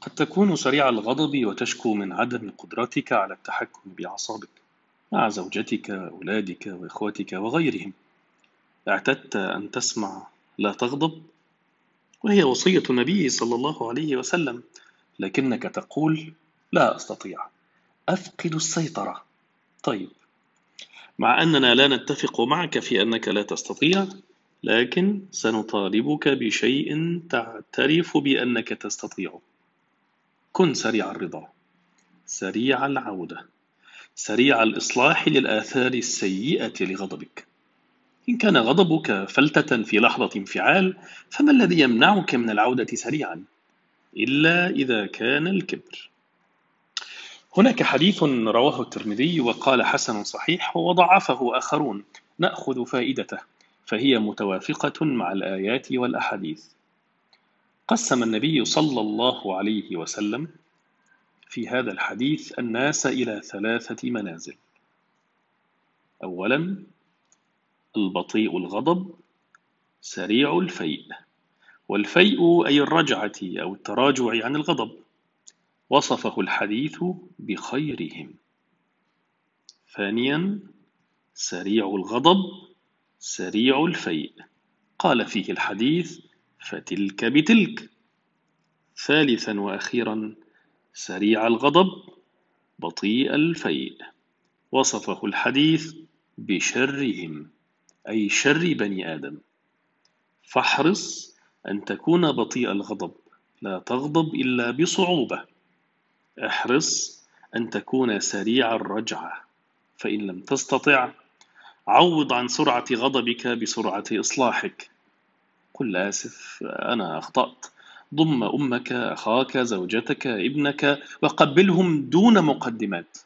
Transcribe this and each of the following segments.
قد تكون سريع الغضب وتشكو من عدم قدرتك على التحكم بأعصابك مع زوجتك أولادك وإخوتك وغيرهم. اعتدت أن تسمع لا تغضب؟ وهي وصية النبي صلى الله عليه وسلم لكنك تقول لا أستطيع. أفقد السيطرة. طيب. مع أننا لا نتفق معك في أنك لا تستطيع لكن سنطالبك بشيء تعترف بأنك تستطيع. كن سريع الرضا سريع العودة سريع الإصلاح للآثار السيئة لغضبك. إن كان غضبك فلتة في لحظة انفعال فما الذي يمنعك من العودة سريعا؟ إلا إذا كان الكبر. هناك حديث رواه الترمذي وقال حسن صحيح وضعفه آخرون نأخذ فائدته فهي متوافقة مع الآيات والأحاديث. قسم النبي صلى الله عليه وسلم في هذا الحديث الناس إلى ثلاثة منازل. أولا البطيء الغضب سريع الفيء. والفيء أي الرجعة أو التراجع عن الغضب. وصفه الحديث بخيرهم. ثانيا سريع الغضب سريع الفيء. قال فيه الحديث فتلك بتلك. ثالثا وأخيرا سريع الغضب بطيء الفيء. وصفه الحديث بشرهم أي شر بني آدم. فاحرص أن تكون بطيء الغضب لا تغضب إلا بصعوبة. احرص أن تكون سريع الرجعة فإن لم تستطع عوض عن سرعة غضبك بسرعة إصلاحك. قل آسف أنا أخطأت. ضم أمك أخاك زوجتك ابنك وقبلهم دون مقدمات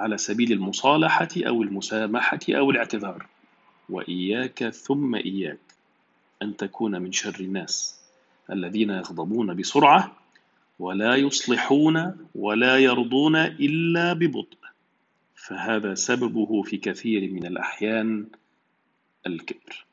على سبيل المصالحة أو المسامحة أو الاعتذار. وإياك ثم إياك أن تكون من شر الناس الذين يغضبون بسرعة ولا يصلحون ولا يرضون إلا ببطء. فهذا سببه في كثير من الأحيان الكبر.